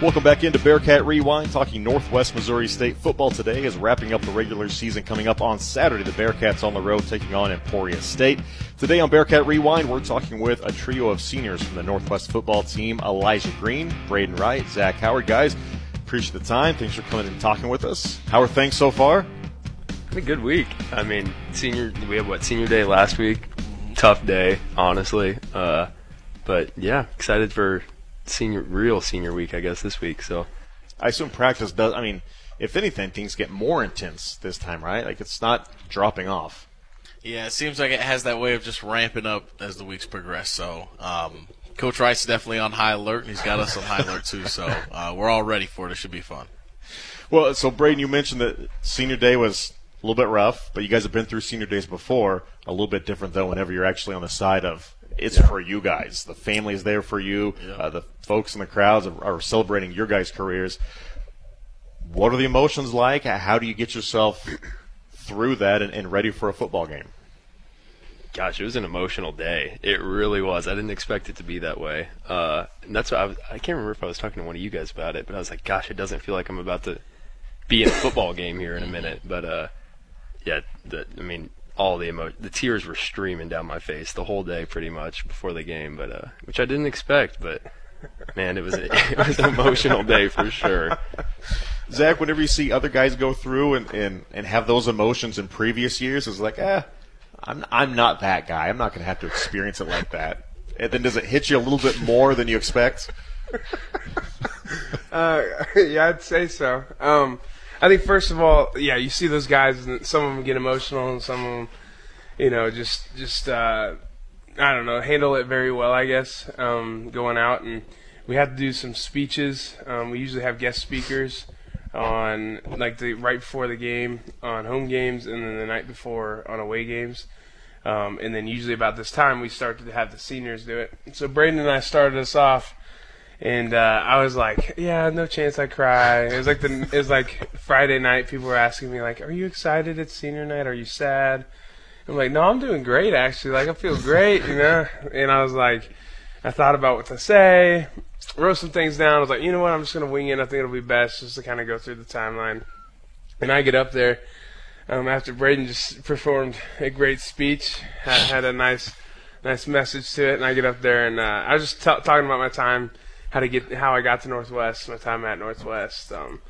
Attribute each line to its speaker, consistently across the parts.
Speaker 1: Welcome back into Bearcat Rewind, talking Northwest Missouri State football today is wrapping up the regular season coming up on Saturday. The Bearcats on the road taking on Emporia State. Today on Bearcat Rewind, we're talking with a trio of seniors from the Northwest football team, Elijah Green, Braden Wright, Zach Howard. Guys, appreciate the time. Thanks for coming and talking with us. How are things so far?
Speaker 2: a good week. I mean, senior, we had what, senior day last week? Tough day, honestly. Uh, but yeah, excited for senior real senior week, I guess this week. So
Speaker 1: I assume practice does. I mean, if anything, things get more intense this time, right? Like it's not dropping off.
Speaker 3: Yeah, it seems like it has that way of just ramping up as the weeks progress. So, um, Coach is definitely on high alert, and he's got us on high alert too. So uh, we're all ready for it. It should be fun.
Speaker 1: Well, so Braden, you mentioned that senior day was a little bit rough, but you guys have been through senior days before. A little bit different though. Whenever you're actually on the side of it's yeah. for you guys. The family is there for you. Yeah. Uh, the folks in the crowds are, are, celebrating your guys' careers. What are the emotions like? How do you get yourself through that and, and ready for a football game?
Speaker 2: Gosh, it was an emotional day. It really was. I didn't expect it to be that way. Uh, and that's what I was. I can't remember if I was talking to one of you guys about it, but I was like, "Gosh, it doesn't feel like I'm about to be in a football game here in a minute." But uh, yeah, the, I mean, all the emo- the tears were streaming down my face the whole day, pretty much before the game. But uh, which I didn't expect, but man, it was a, it was an emotional day for sure.
Speaker 1: Zach, whenever you see other guys go through and, and, and have those emotions in previous years, it's like, ah, I'm I'm not that guy. I'm not going to have to experience it like that. And then does it hit you a little bit more than you expect?
Speaker 4: uh, yeah, I'd say so. Um, I think first of all, yeah, you see those guys, and some of them get emotional, and some of them, you know, just just uh, I don't know, handle it very well, I guess. Um, going out and we have to do some speeches. Um, we usually have guest speakers on like the right before the game on home games, and then the night before on away games. Um, and then usually about this time we start to have the seniors do it. So Braden and I started us off and uh, I was like, "Yeah, no chance I cry." It was like the it was like Friday night. People were asking me like, "Are you excited? It's senior night. Are you sad?" I'm like, "No, I'm doing great actually. Like I feel great, you know." And I was like, I thought about what to say, wrote some things down. I was like, you know what? I'm just gonna wing it. I think it'll be best just to kind of go through the timeline. And I get up there um, after Braden just performed a great speech, had, had a nice nice message to it, and I get up there and uh, I was just t- talking about my time how to get how I got to Northwest, my time at Northwest, um,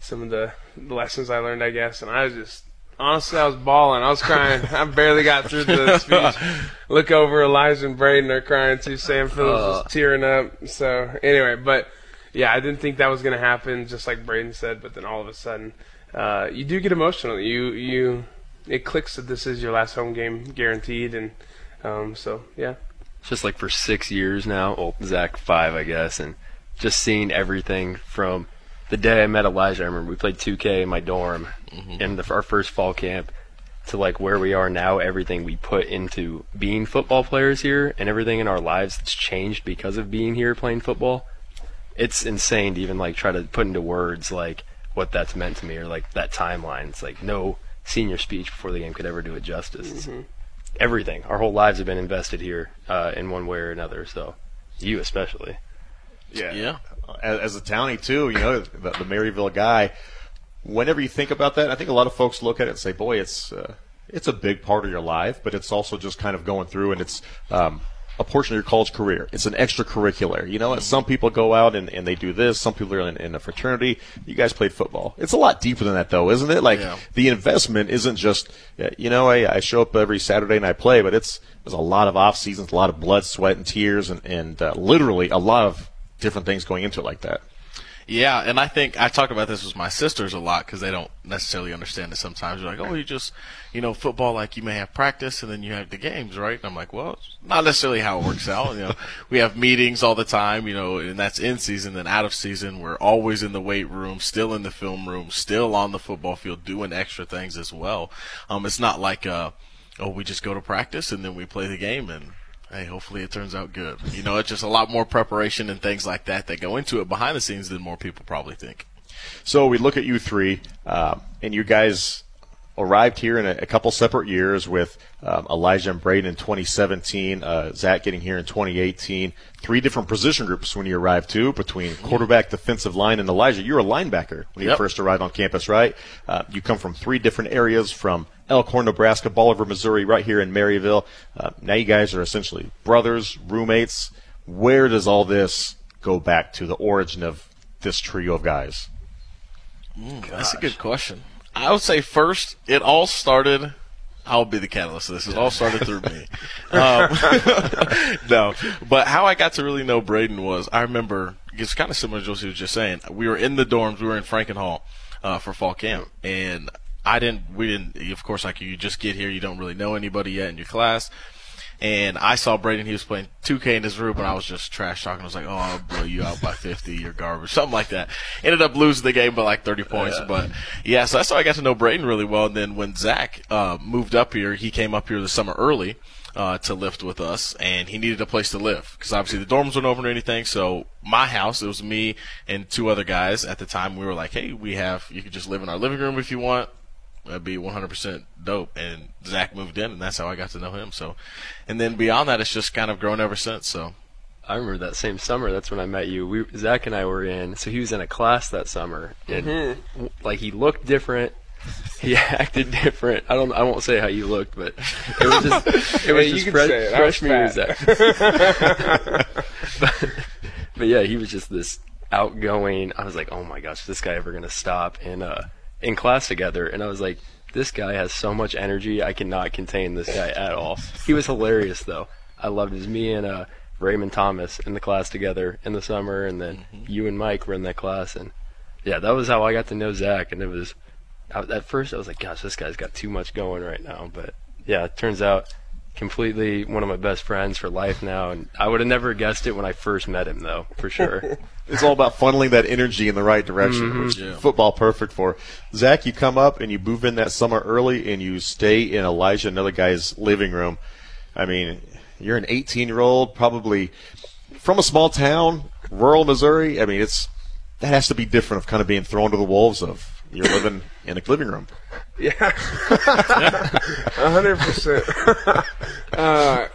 Speaker 4: some of the lessons I learned, I guess, and I was just honestly I was bawling, I was crying, I barely got through the speech. Look over, Elijah and Braden are crying too. Sam Phillips uh. was tearing up. So anyway, but yeah, I didn't think that was gonna happen, just like Braden said, but then all of a sudden, uh, you do get emotional. You you it clicks that this is your last home game guaranteed, and um, so yeah
Speaker 2: just like for six years now. Well, Zach five, I guess, and just seeing everything from the day I met Elijah. I remember we played 2K in my dorm mm-hmm. in the, our first fall camp to like where we are now. Everything we put into being football players here and everything in our lives that's changed because of being here playing football. It's insane to even like try to put into words like what that's meant to me or like that timeline. It's like no senior speech before the game could ever do it justice. Mm-hmm everything. Our whole lives have been invested here uh, in one way or another. So, you especially.
Speaker 1: Yeah. Yeah. As, as a townie too, you know, the, the, Maryville guy. Whenever you think about that, I think a lot of folks look at it and say, "Boy, it's uh, it's a big part of your life, but it's also just kind of going through, and it's um, a portion of your college career. It's an extracurricular. You know, some people go out and, and they do this. Some people are in, in, a fraternity. You guys played football. It's a lot deeper than that, though, isn't it? Like yeah. the investment isn't just, you know, I, I show up every Saturday and I play, but it's there's a lot of off seasons, a lot of blood, sweat, and tears, and, and uh, literally a lot of different things going into it like that.
Speaker 3: Yeah, and I think I talk about this with my sisters a lot because they don't necessarily understand it sometimes. You're like, oh, you just, you know, football, like you may have practice and then you have the games, right? And I'm like, well, it's not necessarily how it works out. You know, we have meetings all the time, you know, and that's in season and out of season. We're always in the weight room, still in the film room, still on the football field doing extra things as well. Um, it's not like, uh, oh, we just go to practice and then we play the game and hey, hopefully it turns out good. You know, it's just a lot more preparation and things like that that go into it behind the scenes than more people probably think.
Speaker 1: So we look at you three, uh, and you guys arrived here in a, a couple separate years with um, Elijah and Braden in 2017, uh, Zach getting here in 2018. Three different position groups when you arrived too, between quarterback, defensive line, and Elijah. You're a linebacker when you
Speaker 3: Yep.
Speaker 1: first arrived on campus, right? Uh, you come from three different areas from Elkhorn, Nebraska, Bolivar, Missouri, right here in Maryville. Uh, now you guys are essentially brothers, roommates. Where does all this go back to the origin of this trio of guys?
Speaker 3: That's a good question. I would say first, it all started. I'll be the catalyst of this. It all started through me. Um, no, but how I got to really know Braden was I remember it's kind of similar to what he was just saying. We were in the dorms. We were in Frankenhall uh, for fall camp, and I didn't. We didn't. Of course, like you just get here, you don't really know anybody yet in your class. And I saw Braden, he was playing 2K in his room, and I was just trash talking. I was like, oh, I'll blow you out by 50, you're garbage, something like that. Ended up losing the game by like 30 points. But yeah, so that's how I got to know Braden really well. And then when Zach uh, moved up here, he came up here the summer early uh, to lift with us, and he needed a place to live because obviously the dorms weren't open or anything. So my house, it was me and two other guys at the time. We were like, hey, we have, you could just live in our living room if you want. That'd be 100% dope. And Zach moved in, and that's how I got to know him. So, and then beyond that, it's just kind of grown ever since. So,
Speaker 2: I remember that same summer. That's when I met you. We Zach and I were in. So he was in a class that summer, and w- like he looked different. He acted different. I don't. I won't say how you looked, but it was just. It was
Speaker 4: Hey,
Speaker 2: just
Speaker 4: can
Speaker 2: fresh,
Speaker 4: say it. I was
Speaker 2: freshman year. Zach. but, but yeah, he was just this outgoing. I was like, oh my gosh, is this guy ever gonna stop? And uh, in class together, and I was like, this guy has so much energy. I cannot contain this guy at all. He was hilarious though. I loved his me and uh, Raymond Thomas in the class together in the summer, and then you and Mike were in that class, and yeah, that was how I got to know Zach. And it was I, at first I was like, gosh, this guy's got too much going right now, but yeah, it turns out completely one of my best friends for life now, and I would have never guessed it when I first met him though, for sure.
Speaker 1: It's all about funneling that energy in the right direction, mm-hmm. which
Speaker 3: Yeah.
Speaker 1: football perfect for. Zach, you come up and you move in that summer early and you stay in Elijah, another guy's living room. I mean, you're an 18 year old, probably from a small town, rural Missouri. I mean, it's that has to be different of kind of being thrown to the wolves of you're living in a living room.
Speaker 4: Yeah, hundred percent. Uh,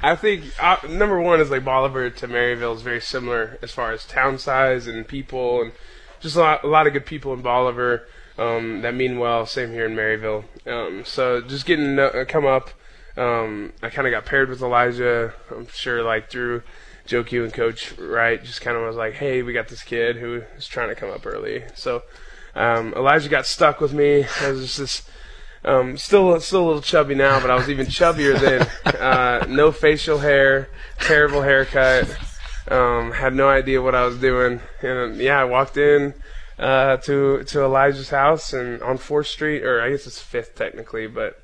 Speaker 4: I think uh, number one is like Bolivar to Maryville is very similar as far as town size and people, and just a lot, a lot of good people in Bolivar um, that mean well. Same here in Maryville. Um, so just getting uh, come up, um, I kind of got paired with Elijah. I'm sure like through Joe Q and Coach Wright, just kind of was like, hey, we got this kid who is trying to come up early. So um, Elijah got stuck with me. I was just this, um, still still a little chubby now, but I was even chubbier then. Uh, no facial hair, terrible haircut. Um, had no idea what I was doing, and yeah, I walked in uh, to to Elijah's house and on Fourth Street, or I guess it's Fifth technically, but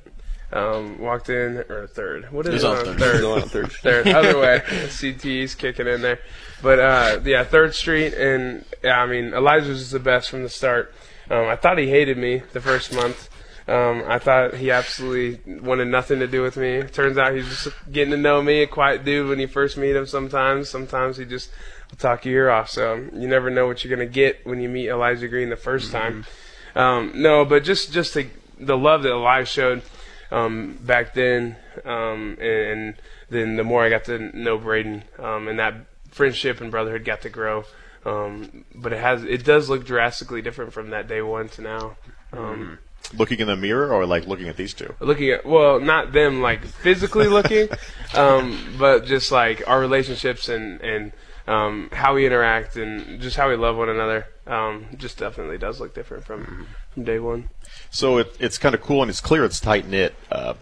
Speaker 4: um, walked in or third. What is
Speaker 3: It's
Speaker 4: it?
Speaker 3: on
Speaker 4: Uh,
Speaker 3: third.
Speaker 4: third.
Speaker 2: Third.
Speaker 4: Third. Other way. CT's kicking in there. But uh, yeah, Third Street, and yeah, I mean Elijah was the best from the start. Um, I thought he hated me the first month. Um, I thought he absolutely wanted nothing to do with me. Turns out he's just getting to know me, a quiet dude when you first meet him. Sometimes, sometimes he just will talk your ear off. So you never know what you're gonna get when you meet Elijah Green the 1st time. Um, no, but just just the the love that Elijah showed um, back then, um, and then the more I got to know Braden, um, and that friendship and brotherhood got to grow. Um, but it has it does look drastically different from that day one to now. Um,
Speaker 1: Looking in the mirror or like looking at these two?
Speaker 4: Looking at well, not them like physically looking, um, but just like our relationships and and um, how we interact and just how we love one another. Um, just definitely does look different from from day one.
Speaker 1: So it, it's kind of cool and it's clear it's tight knit uh,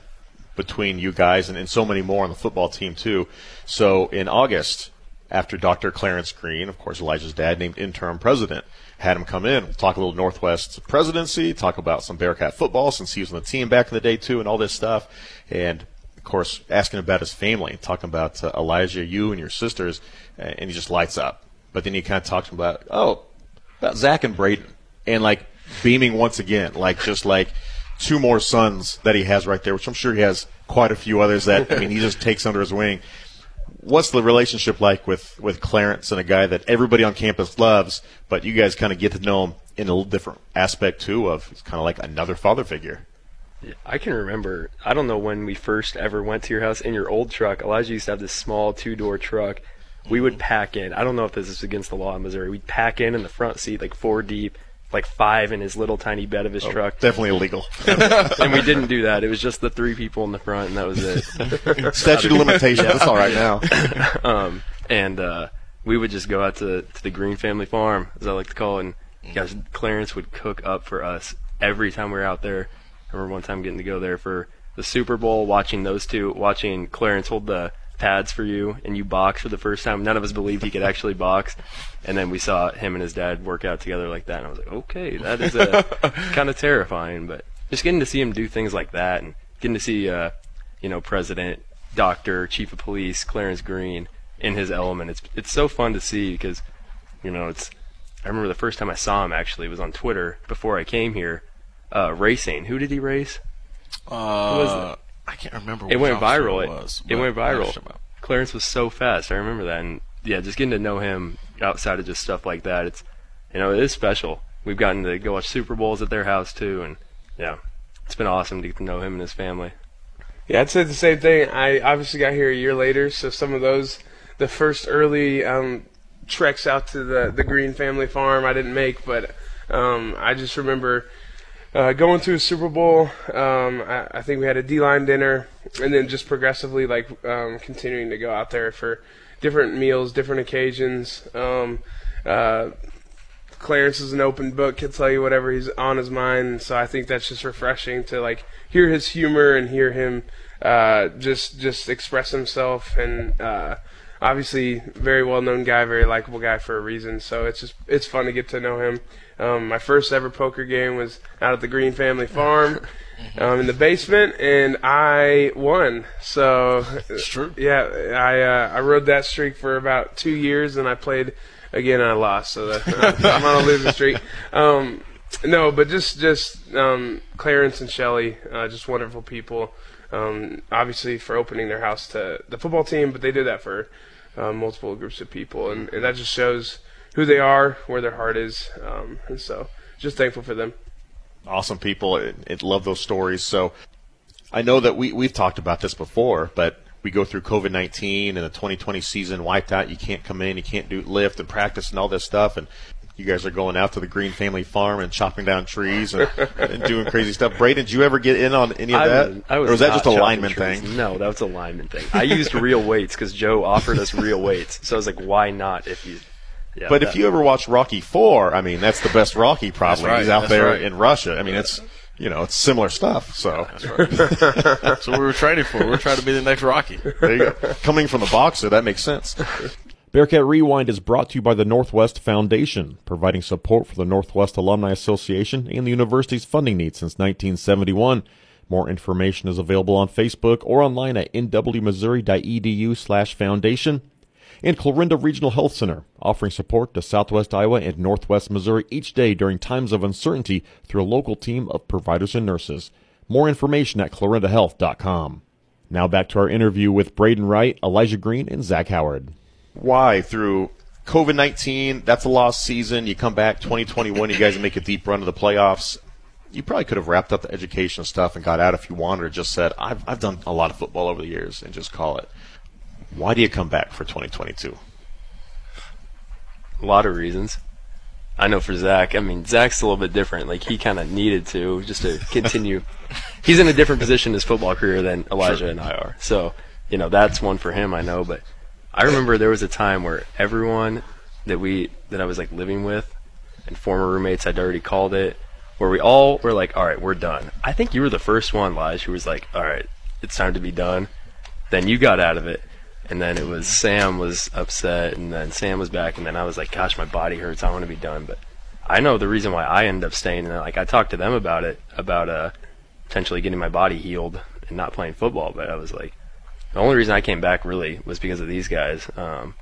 Speaker 1: between you guys and, and so many more on the football team too. So in August, after Dr. Clarence Green, of course Elijah's dad, named interim president, had him come in, talk a little Northwest presidency, talk about some Bearcat football since he was on the team back in the day too, and all this stuff, and of course asking about his family, talking about uh, Elijah, you and your sisters, uh, and he just lights up. But then he kind of talks about oh about Zach and Braden, and like beaming once again, like just like two more sons that he has right there, which I'm sure he has quite a few others that I mean he just takes under his wing. What's the relationship like with with Clarence and a guy that everybody on campus loves, but you guys kind of get to know him in a little different aspect too? Of kind of like another father figure.
Speaker 2: I can remember. I don't know when we first ever went to your house in your old truck. Elijah used to have this small two door truck. We would pack in. I don't know if this is against the law in Missouri. We'd pack in in the front seat like four deep, like five in his little tiny bed of his truck.
Speaker 1: Definitely illegal.
Speaker 2: and we didn't do that. It was just the three people in the front, and that was it.
Speaker 1: Statute of limitations. That's all right now.
Speaker 2: um, and uh, we would just go out to to the Green Family Farm, as I like to call it. And guys, Clarence would cook up for us every time we were out there. I remember one time getting to go there for the Super Bowl, watching those two, watching Clarence hold the pads for you, and you box for the first time. None of us believed he could actually box, and then we saw him and his dad work out together like that, and I was like, okay, that is uh, kind of terrifying. But just getting to see him do things like that, and getting to see, uh, you know, President, Doctor, Chief of Police, Clarence Green in his element. It's it's so fun to see because, you know, it's. I remember the first time I saw him actually was on Twitter before I came here, uh, racing. Who did he race?
Speaker 3: Uh,
Speaker 2: was it?
Speaker 3: I can't remember.
Speaker 2: It
Speaker 3: which
Speaker 2: went viral.
Speaker 3: It, was,
Speaker 2: it went viral. Clarence was so fast. I remember that, and yeah, just getting to know him outside of just stuff like that. It's you know it is special. We've gotten to go watch Super Bowls at their house too, and yeah, it's been awesome to get to know him and his family.
Speaker 4: Yeah, I'd say the same thing. I obviously got here a year later, so some of those, the first early um, treks out to the the Green family farm, I didn't make, but um, I just remember uh, going to a Super Bowl. Um, I, I think we had a D line dinner, and then just progressively like um, continuing to go out there for different meals, different occasions. Um, uh, Clarence is an open book. He'll tell you whatever he's on his mind. So I think that's just refreshing to like hear his humor and hear him uh, just just express himself. And uh, obviously, very well known guy, very likable guy for a reason. So it's just it's fun to get to know him. Um, my first ever poker game was out at the Green Family Farm. Um, in the basement, and I won. So
Speaker 3: It's true.
Speaker 4: yeah, I uh, I rode that streak for about two years, and I played again, and I lost. So that, I'm on a losing streak. Um, no, but just just um, Clarence and Shelly, uh, just wonderful people. Um, obviously, for opening their house to the football team, but they did that for uh, multiple groups of people, and, and that just shows who they are, where their heart is, um, and so just thankful for them.
Speaker 1: awesome people. It, it love those stories. So I know that we we've talked about this before, but we go through COVID nineteen and the 2020 season wiped out. You can't come in, you can't do lift and practice and all this stuff, and you guys are going out to the Green Family Farm and chopping down trees and, and doing crazy stuff. Braden, did you ever get in on any of
Speaker 2: I
Speaker 1: that,
Speaker 2: was, I was
Speaker 1: or was that just a lineman
Speaker 2: trees.
Speaker 1: thing?
Speaker 2: No, that was a lineman thing. I used real weights because Joe offered us real weights, so I was like, why not? If you, yeah,
Speaker 1: But
Speaker 2: that-
Speaker 1: if you ever watch Rocky Four, I mean, that's the best Rocky probably.
Speaker 3: right,
Speaker 1: He's out there
Speaker 3: right.
Speaker 1: in Russia. I mean, it's you know, it's similar stuff. So
Speaker 3: That's what we were training for. We are trying to be the next Rocky.
Speaker 1: there you go. Coming from the boxer, that makes sense.
Speaker 5: Bearcat Rewind is brought to you by the Northwest Foundation, providing support for the Northwest Alumni Association and the university's funding needs since 1971. More information is available on Facebook or online at nwmissouri.edu slash foundation. And Clarinda Regional Health Center, offering support to Southwest Iowa and Northwest Missouri each day during times of uncertainty through a local team of providers and nurses. More information at clarindahealth.com. Now back to our interview with Braden Wright, Elijah Green, and Zach Howard.
Speaker 1: Why through COVID nineteen? That's a lost season. You come back 2021. You guys make a deep run to the playoffs. You probably could have wrapped up the education stuff and got out if you wanted, or just said, "I've I've done a lot of football over the years," and just call it. Why do you come back for 2022?
Speaker 2: a lot of reasons. I know for Zach, I mean, Zach's a little bit different. Like, he kind of needed to just to continue. He's in a different position in his football career than Elijah and I are. So, you know, that's one for him, I know. But I remember there was a time where everyone that we, that I was like living with and former roommates had already called it, where we all were like, all right, we're done. I think you were the first one, Lige, who was like, all right, it's time to be done. Then you got out of it and then it was Sam was upset, and then Sam was back, and then I was like, "Gosh, my body hurts. I want to be done." But I know the reason why I ended up staying, and like I talked to them about it, about uh, potentially getting my body healed and not playing football. But I was like, the only reason I came back really was because of these guys. Um,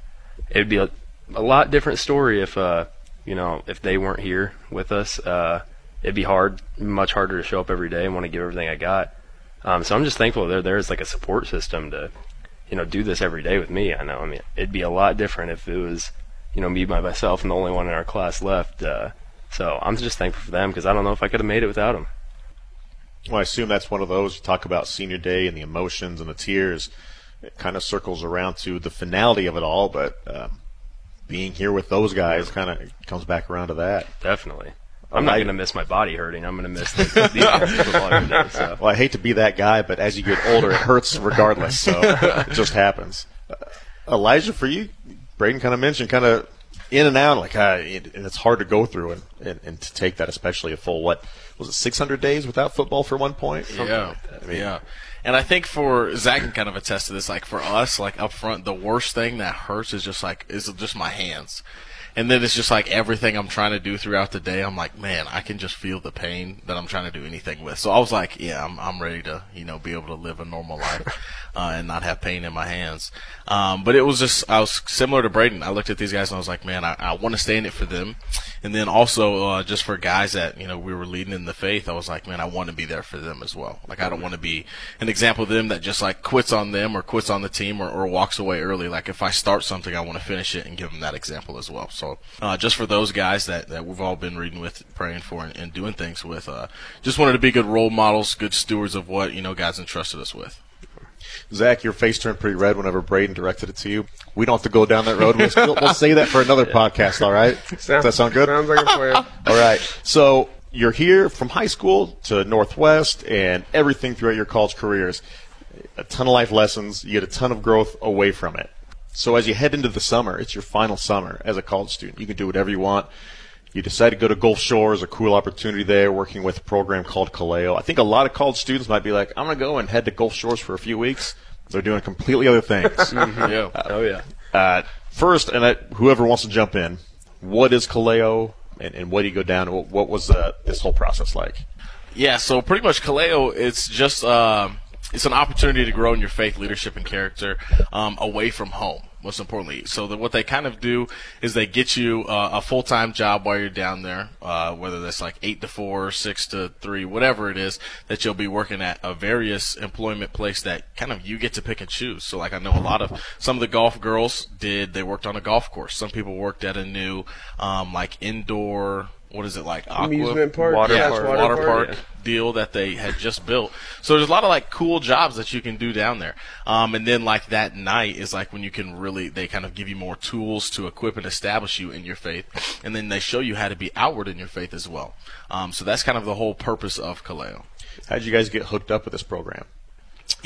Speaker 2: it'd be a, a lot different story if uh, you know if they weren't here with us. Uh, it'd be hard, much harder to show up every day and want to give everything I got. Um, so I'm just thankful they're there as like a support system to you know, do this every day with me. I know. I mean, it'd be a lot different if it was, you know, me by myself and the only one in our class left. Uh, so I'm just thankful for them because I don't know if I could have made it without them.
Speaker 1: Well, I assume that's one of those you talk about senior day and the emotions and the tears. It kind of circles around to the finality of it all, but um, being here with those guys kind of comes back around to that.
Speaker 2: Definitely. I'm not going to miss my body hurting. I'm going to miss the, these guys in football every day. So.
Speaker 1: Well, I hate to be that guy, but as you get older, it hurts regardless. So it just happens. Uh, Elijah, for you, Braden kind of mentioned kind of in and out, like uh, it, and it's hard to go through and, and, and to take that, especially a full what was it, 600 days without football for one point? Something
Speaker 3: Yeah,
Speaker 1: like. I mean,
Speaker 3: yeah. And I think for Zach can kind of attest to this. Like for us, like up front, the worst thing that hurts is just like is just my hands. And then it's just like everything I'm trying to do throughout the day. I'm like, man, I can just feel the pain that I'm trying to do anything with. So I was like, yeah, I'm I'm ready to you know be able to live a normal life uh, and not have pain in my hands. Um, but it was just I was similar to Braden. I looked at these guys and I was like, man, I, I want to stay in it for them. And then also uh, just for guys that you know we were leading in the faith, I was like, man, I want to be there for them as well. Like I don't want to be an example of them that just like quits on them or quits on the team or, or walks away early. Like if I start something, I want to finish it and give them that example as well. So uh, just for those guys that, that we've all been reading with, praying for, and, and doing things with, uh, just wanted to be good role models, good stewards of what you know God's entrusted us with.
Speaker 1: Zach, your face turned pretty red whenever Braden directed it to you. We don't have to go down that road. We'll, we'll, we'll say that for another podcast. All right? Does that sound good?
Speaker 4: Sounds like a plan.
Speaker 1: All right. So you're here from high school to Northwest and everything throughout your college careers. A ton of life lessons. You get a ton of growth away from it. So as you head into the summer, it's your final summer as a college student. You can do whatever you want. You decide to go to Gulf Shores, a cool opportunity there, working with a program called Kaleo. I think a lot of college students might be like, I'm going to go and head to Gulf Shores for a few weeks. They're doing completely other things.
Speaker 3: yeah.
Speaker 2: Oh, yeah.
Speaker 1: Uh, first, and I, whoever wants to jump in, what is Kaleo, and, and what do you go down? What, what was uh, this whole process like?
Speaker 3: Yeah, so pretty much Kaleo, it's just um, it's an opportunity to grow in your faith, leadership, and character um, away from home. Most importantly, so that what they kind of do is they get you uh, a full time job while you're down there, uh, whether that's like eight to four, six to three, whatever it is that you'll be working at a various employment place that kind of you get to pick and choose. So like I know a lot of some of the golf girls did they worked on a golf course. Some people worked at a new um, like indoor what is it like aqua
Speaker 4: Amusement park,
Speaker 2: Water
Speaker 3: yeah,
Speaker 2: park.
Speaker 3: water,
Speaker 4: water
Speaker 3: park,
Speaker 2: park.
Speaker 3: deal that they had just built. So there's a lot of like cool jobs that you can do down there. Um, and then like that night is like when you can really they kind of give you more tools to equip and establish you in your faith, and then they show you how to be outward in your faith as well. Um, so that's kind of the whole purpose of Kaleo.
Speaker 1: How did you guys get hooked up with this program?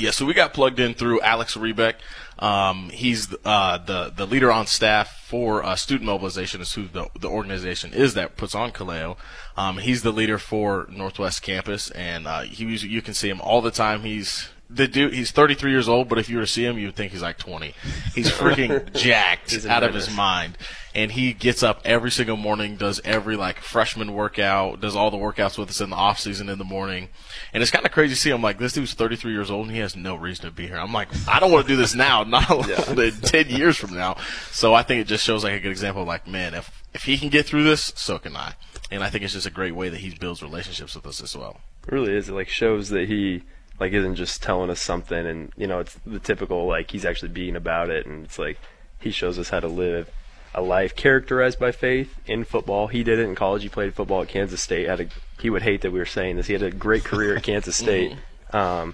Speaker 3: Yeah, so we got plugged in through Alex Rebeck. Um, he's uh, the the leader on staff for uh, student mobilization. Is who the the organization is that puts on Kaleo. Um, he's the leader for Northwest Campus, and uh, he you can see him all the time. He's the dude. He's 33 years old, but if you were to see him, you would think he's like 20. He's freaking jacked
Speaker 2: He's
Speaker 3: out of his mind, and he gets up every single morning, does every like freshman workout, does all the workouts with us in the off season in the morning, and it's kind of crazy to see him like this dude's 33 years old and he has no reason to be here. I'm like, I don't want to do this now, not in 10 years from now. So I think it just shows like a good example. of Like, man, if if he can get through this, so can I. And I think it's just a great way that he builds relationships with us as well.
Speaker 2: It really is. It like shows that he like isn't just telling us something, and you know, it's the typical like he's actually being about it, and it's like he shows us how to live a life characterized by faith in football. He did it in college. He played football at Kansas State. Had a he would hate that we were saying this. He had a great career at Kansas State. Um,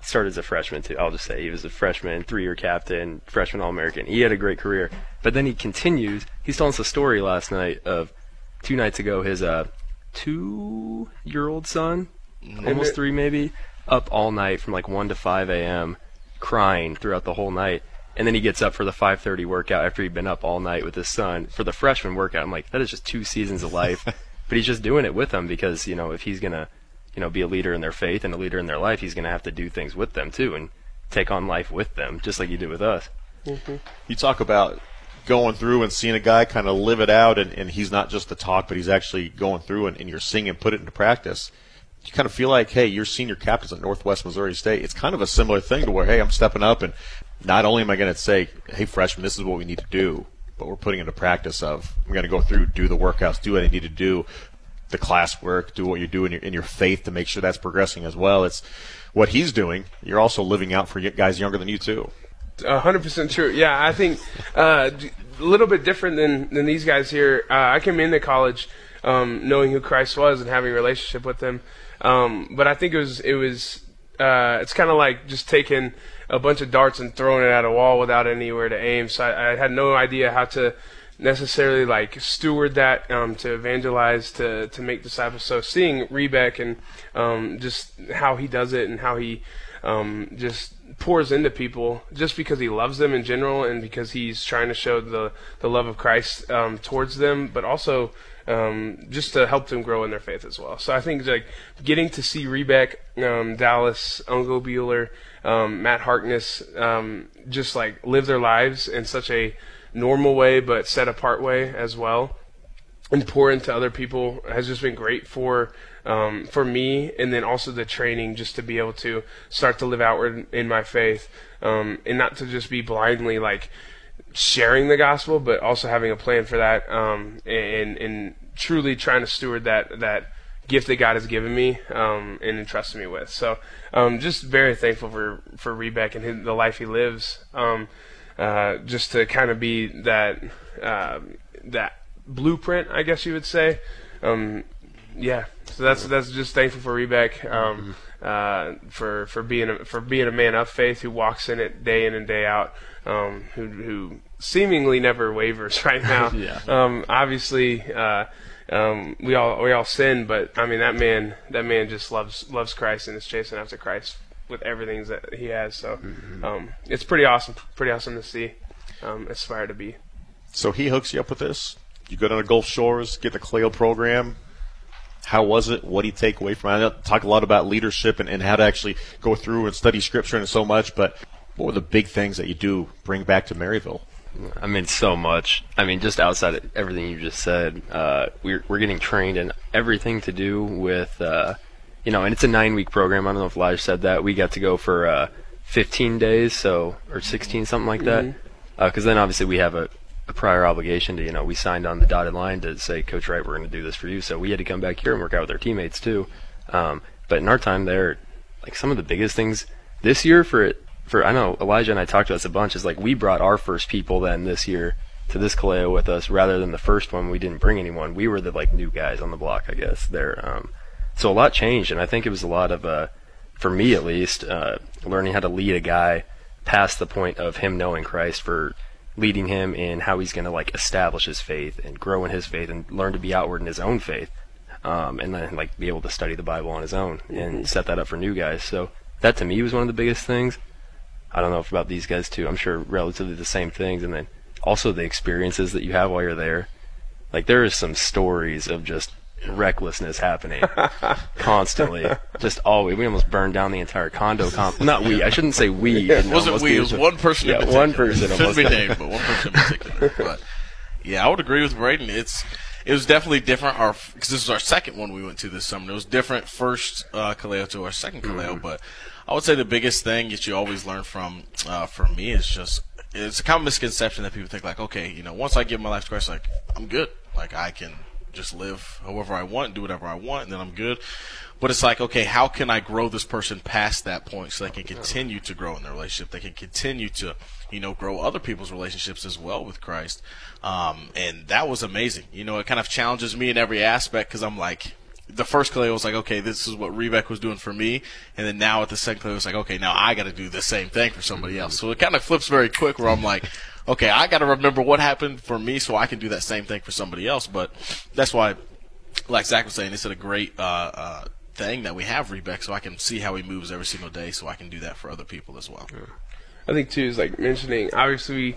Speaker 2: started as a freshman too. I'll just say he was a freshman, three-year captain, freshman All-American. He had a great career, but then he continues. He's telling us a story last night of two nights ago. His uh, two-year-old son, almost three maybe, up all night from like one to five a.m. crying throughout the whole night. And then he gets up for the 5:30 workout after he'd been up all night with his son for the freshman workout. I'm like, that is just two seasons of life. but he's just doing it with them because you know if he's gonna you know, be a leader in their faith and a leader in their life, he's going to have to do things with them too and take on life with them, just like you did with us. Mm-hmm.
Speaker 1: You talk about going through and seeing a guy kind of live it out, and, and he's not just the talk, but he's actually going through and, and you're seeing him put it into practice. You kind of feel like, hey, you're senior captains at Northwest Missouri State. It's kind of a similar thing to where, hey, I'm stepping up, and not only am I going to say, hey, freshman, this is what we need to do, but we're putting into practice of I'm going to go through, do the workouts, do what I need to do, the classwork, do what you do in your in your faith to make sure that's progressing as well. It's what he's doing. You're also living out for guys younger than you too.
Speaker 4: Hundred percent true. Yeah, I think uh, a little bit different than than these guys here. Uh, I came into college um, knowing who Christ was and having a relationship with Him. Um, but I think it was it was uh, it's kind of like just taking a bunch of darts and throwing it at a wall without anywhere to aim. So I, I had no idea how to necessarily like steward that um, to evangelize to to make disciples. So seeing Rebeck and um, just how he does it and how he um, just pours into people just because he loves them in general and because he's trying to show the the love of Christ um, towards them, but also um, just to help them grow in their faith as well. So I think like getting to see Rebeck, um, Dallas, Ungo Bueller, um, Matt Harkness, um, just like live their lives in such a normal way but set apart way as well, and pour into other people has just been great for um, for me, and then also the training just to be able to start to live outward in my faith, um, and not to just be blindly like sharing the gospel, but also having a plan for that, um, and and truly trying to steward that that gift that God has given me um, and entrusted me with. So, um, just very thankful for for Rebeck and his, the life he lives. Um, uh, just to kind of be that uh, that blueprint, I guess you would say. Um, yeah, so that's that's just thankful for Rebeck. Um, uh, for for being a, for being a man of faith who walks in it day in and day out, um, who who seemingly never wavers right now.
Speaker 2: Yeah.
Speaker 4: Um, obviously, uh, um, we all we all sin, but I mean that man that man just loves loves Christ and is chasing after Christ with everything that he has. So um, it's pretty awesome, pretty awesome to see. Um, aspire to be.
Speaker 1: So he hooks you up with this. You go down to Gulf Shores, get the Kaleo program. How was it? What do you take away from it? I know- talk a lot about leadership and, and how to actually go through and study scripture and so much, but what were the big things that you do bring back to Maryville?
Speaker 2: I mean, so much. I mean, just outside of everything you just said, uh, we're we're getting trained in everything to do with, uh, you know, and it's a nine week program. I don't know if Lige said that. We got to go for uh, 15 days, so or 16, something like that. Because then obviously we have a, a prior obligation to, you know, we signed on the dotted line to say, Coach Wright, we're going to do this for you. So we had to come back here and work out with our teammates too. Um, but in our time there, like some of the biggest things this year for it for I know Elijah and I talked about this a bunch is like we brought our first people then this year to this Kaleo with us rather than the first one we didn't bring anyone. We were the like new guys on the block, I guess. There, um, so a lot changed, and I think it was a lot of uh, for me at least uh, learning how to lead a guy past the point of him knowing Christ for leading him in how he's going to like establish his faith and grow in his faith and learn to be outward in his own faith um, and then like be able to study the Bible on his own and set that up for new guys. So that to me was one of the biggest things. I don't know if about these guys too. I'm sure relatively the same things, and then also the experiences that you have while you're there. Like there is some stories of just recklessness happening constantly, just always. We almost burned down the entire condo comp. Not we. I shouldn't say we.
Speaker 3: It wasn't we. It was one person.
Speaker 2: Yeah,
Speaker 3: in
Speaker 2: one person
Speaker 3: Shouldn't be named, but one person in particular. but yeah, I would agree with Braden. It's it was definitely different. Our because this was our second one we went to this summer. It was different first uh, Kaleo to our second Kaleo, but I would say the biggest thing that you always learn from uh, from me is just it's a common misconception that people think like, okay, you know, once I give my life to Christ, like I'm good, like I can just live however I want, do whatever I want, and then I'm good. But it's like, okay, how can I grow this person past that point so they can continue to grow in their relationship? They can continue to, you know, grow other people's relationships as well with Christ. Um, and that was amazing. You know, it kind of challenges me in every aspect because I'm like, the first Kaleo was like, okay, this is what Rebeck was doing for me, and then now at the second Kaleo, was like, okay, now I got to do the same thing for somebody else. So it kind of flips very quick, where I'm like, okay, I got to remember what happened for me, so I can do that same thing for somebody else. But that's why, like Zach was saying, it's a great uh, uh, thing that we have Rebeck, so I can see how he moves every single day, so I can do that for other people as well.
Speaker 4: I think too is like mentioning. Obviously, we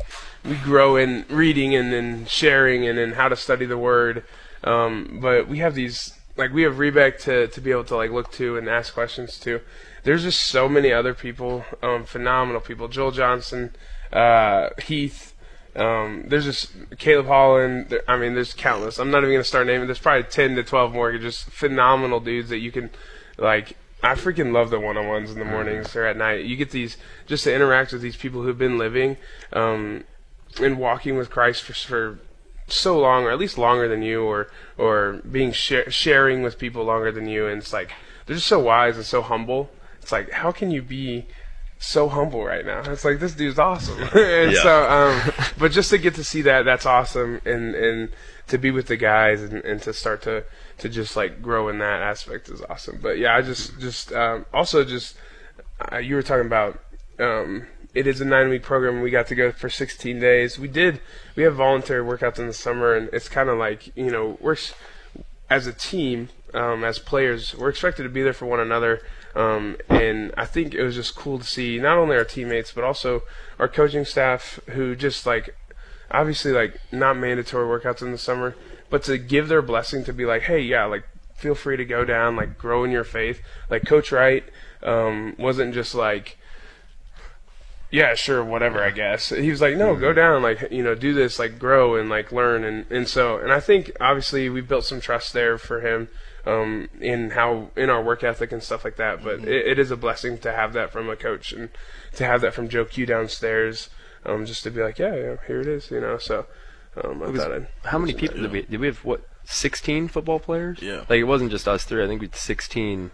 Speaker 4: we grow in reading and then sharing and then how to study the Word. Um, but we have these like we have Rebeck to to be able to like look to and ask questions to. There's just so many other people, um, phenomenal people. Joel Johnson, uh, Heath. Um, there's just Caleb Holland. There, I mean, there's countless. I'm not even gonna start naming. There's probably ten to twelve more just phenomenal dudes that you can like. I freaking love the one-on-ones in the mornings or at night. You get these just to interact with these people who've been living um, and walking with Christ for, for so long, or at least longer than you, or or being share, sharing with people longer than you. And it's like they're just so wise and so humble. It's like how can you be so humble right now. It's like this dude's awesome. and so, um, but just to get to see that, that's awesome, and and to be with the guys and, and to start to to just like grow in that aspect is awesome. But yeah, I just just um, also just uh, you were talking about. Um, it is a nine week program. We got to go for 16 days. We did. We have voluntary workouts in the summer, and it's kind of like you know we're as a team, um, as players, we're expected to be there for one another. Um, and I think it was just cool to see not only our teammates but also our coaching staff who just like obviously like not mandatory workouts in the summer, but to give their blessing to be like, hey, yeah, like feel free to go down, like grow in your faith. Like Coach Wright um, wasn't just like, yeah, sure, whatever, I guess. He was like, no, go down, like you know, do this, like grow and like learn, and and so, and I think obviously we built some trust there for him. Um, in how in our work ethic and stuff like that, but it, it is a blessing to have that from a coach and to have that from Joe Q downstairs, um, just to be like, yeah, yeah, here it is, you know. So, um, I thought I'd
Speaker 2: How many people did we? Did we have what? Sixteen football players?
Speaker 3: Yeah.
Speaker 2: Like it wasn't just us three. I think we had sixteen,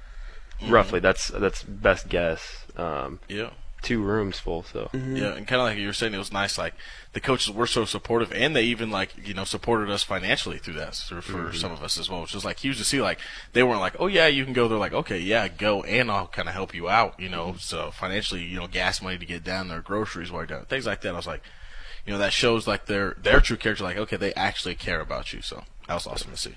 Speaker 2: roughly. That's that's best guess. Um,
Speaker 3: Yeah.
Speaker 2: Two rooms full. So mm-hmm.
Speaker 3: Yeah, and kind of like you were saying, it was nice. Like the coaches were so supportive, and they even like you know supported us financially through that for, for some of us as well. Which was like huge to see. Like they weren't like, oh yeah, you can go. They're like, okay, yeah, go, and I'll kind of help you out. You know, mm-hmm. so financially, you know, gas money to get down there, groceries, while you're down, things like that. I was like, you know, that shows like their their true character. Like, okay, they actually care about you. So that was awesome to see.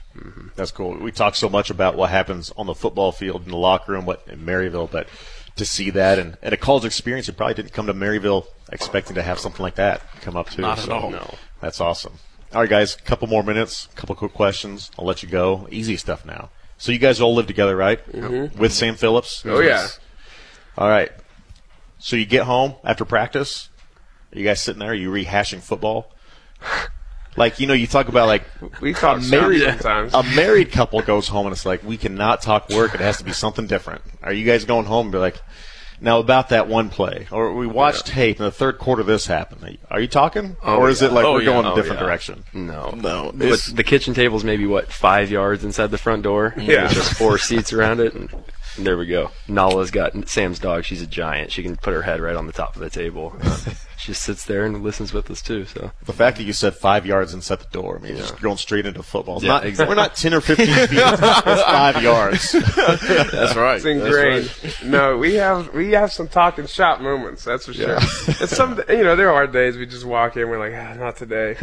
Speaker 1: That's cool. We talk so much about what happens on the football field in the locker room, what in Maryville, but to see that and, and a college experience, you probably didn't come to Maryville expecting to have something like that come up too.
Speaker 3: Not at
Speaker 1: so
Speaker 3: all.
Speaker 2: No.
Speaker 1: That's awesome. All right, guys, couple more minutes, couple quick questions. I'll let you go. Easy stuff now. So you guys all live together, right? Mm-hmm. With Sam Phillips.
Speaker 4: Oh yeah,
Speaker 1: All right. So you get home after practice. Are you guys sitting there? Are you rehashing football? Like you know, you talk about like
Speaker 4: we talk
Speaker 1: a married
Speaker 4: shop sometimes.
Speaker 1: a married couple goes home and it's like we cannot talk work. It has to be something different. Are you guys going home and be like, now about that one play, or we watched tape in the third quarter this happened? Are you talking, oh, or is it like
Speaker 3: Oh,
Speaker 1: we're
Speaker 3: yeah.
Speaker 1: going a
Speaker 2: Oh,
Speaker 1: different
Speaker 2: yeah.
Speaker 1: direction?
Speaker 2: no,
Speaker 3: No,
Speaker 2: But the kitchen table's maybe what five yards inside the front door.
Speaker 4: Yeah.
Speaker 2: There's four seats around it, and, and there we go. Nala's got Sam's dog. She's a giant. She can put her head right on the top of the table. Uh, she just sits there and listens with us too. So
Speaker 1: The fact that you said five yards and set the door, I mean, just going straight into football. It's
Speaker 2: Yeah,
Speaker 1: not,
Speaker 2: exactly.
Speaker 1: We're not ten or fifteen feet. It's five yards.
Speaker 3: that's right.
Speaker 4: It's ingrained. No, we have we have some talking shop moments. That's for sure. It's some you know there are days we just walk in we're like ah, not today,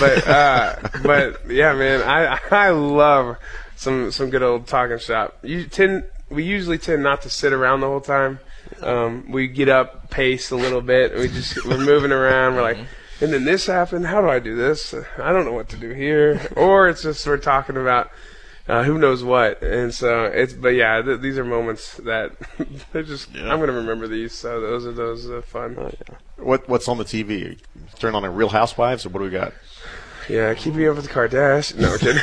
Speaker 4: but uh, but yeah man I I love some some good old talking shop. You tend we usually tend not to sit around the whole time. Um, we get up, pace a little bit. We just we're moving around. We're like. And then this happened. How do I do this? I don't know what to do here. Or it's just we're talking about uh, who knows what. And so it's, but yeah, th- these are moments that they're just.
Speaker 3: Yeah.
Speaker 4: I'm gonna remember these. So those are those are fun.
Speaker 1: What What's on the TV? Turn on a Real Housewives, or what do we got?
Speaker 4: Yeah, keeping up with the Kardashians. No, I'm kidding.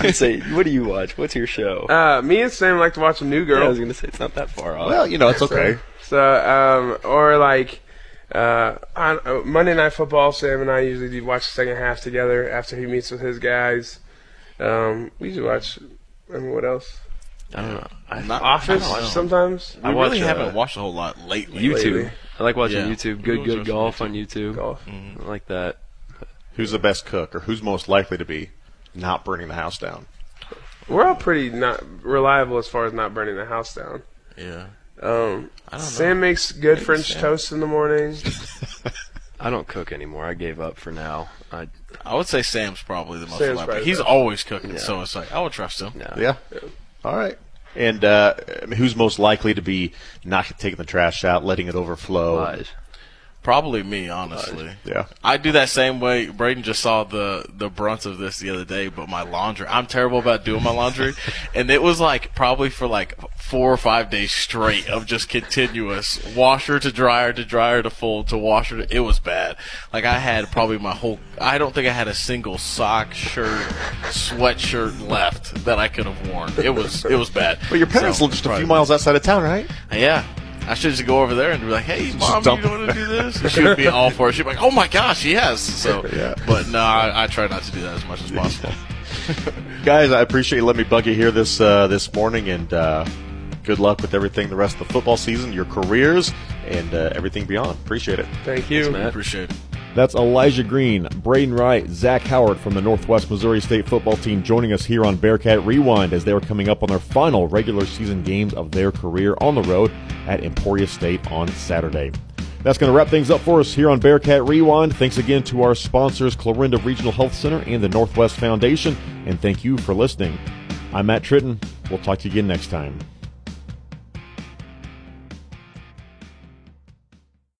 Speaker 2: I say, what do you watch? What's your show?
Speaker 4: uh, me and Sam like to watch a New
Speaker 2: Yeah, I was gonna say it's not that far off.
Speaker 1: Well, you know, it's okay.
Speaker 4: So, um, or like, uh, on uh, Monday Night Football, Sam and I usually do watch the second half together after he meets with his guys. Um, we usually watch, I mean, what else?
Speaker 2: I don't know. I,
Speaker 3: Not-
Speaker 4: Office
Speaker 3: I don't know.
Speaker 4: sometimes.
Speaker 3: We
Speaker 2: I watch,
Speaker 3: really
Speaker 2: uh,
Speaker 3: haven't watched a whole lot lately.
Speaker 2: YouTube.
Speaker 4: lately.
Speaker 2: I like watching
Speaker 3: Yeah.
Speaker 2: YouTube. Good, good golf
Speaker 3: some
Speaker 2: on YouTube.
Speaker 4: Golf.
Speaker 2: I like that.
Speaker 1: Who's the best cook, or who's most likely to be not burning the house down?
Speaker 4: We're all pretty not reliable as far as not burning the house down.
Speaker 3: Yeah.
Speaker 4: Um,
Speaker 3: I don't know.
Speaker 4: Sam makes good
Speaker 3: Maybe
Speaker 4: French
Speaker 3: Sam.
Speaker 4: toast in the morning.
Speaker 2: I don't cook anymore. I gave up for now. I
Speaker 3: I would say Sam's probably the most
Speaker 4: Sam's
Speaker 3: reliable.
Speaker 4: probably
Speaker 3: He's
Speaker 4: the best.
Speaker 3: always cooking,
Speaker 2: Yeah.
Speaker 3: so it's like I would trust him.
Speaker 2: no.
Speaker 1: Yeah. All right. And uh, I mean, who's most likely to be not taking the trash out, letting it overflow?
Speaker 2: Lies.
Speaker 3: Probably me, honestly.
Speaker 1: Uh, yeah.
Speaker 3: I do that same way. Braden just saw the the brunt of this the other day, but my laundry. I'm terrible about doing my laundry, and it was like probably for like four or five days straight of just continuous washer to dryer to dryer to fold to washer. To, it was bad. Like I had probably my whole. I don't think I had a single sock, shirt, sweatshirt left that I could have worn. It was it was bad.
Speaker 1: But your parents
Speaker 3: So,
Speaker 1: live just a few miles outside of town, right?
Speaker 3: yeah. I should just go over there and be like, "Hey, mom, you want to do this?" And she would be all for it. She'd be like, "Oh my gosh, yes!" So,
Speaker 1: Yeah.
Speaker 3: but no, I, I try not to do that as much as possible.
Speaker 1: Guys, I appreciate you letting me bug you here this uh, this morning, and uh,
Speaker 6: good luck with everything the rest of the football season, your careers, and uh, everything beyond. Appreciate it.
Speaker 4: Thank you.
Speaker 2: Matt.
Speaker 3: Appreciate it.
Speaker 1: That's Elijah Green, Braden Wright, Zach Howard from the Northwest Missouri State football team joining us here on Bearcat Rewind as they are coming up on their final regular season games of their career on the road at Emporia State on Saturday. That's going to wrap things up for us here on Bearcat Rewind. Thanks again to our sponsors, Clarinda Regional Health Center and the Northwest Foundation, and thank you for listening. I'm Matt Tritton. We'll talk to you again next time.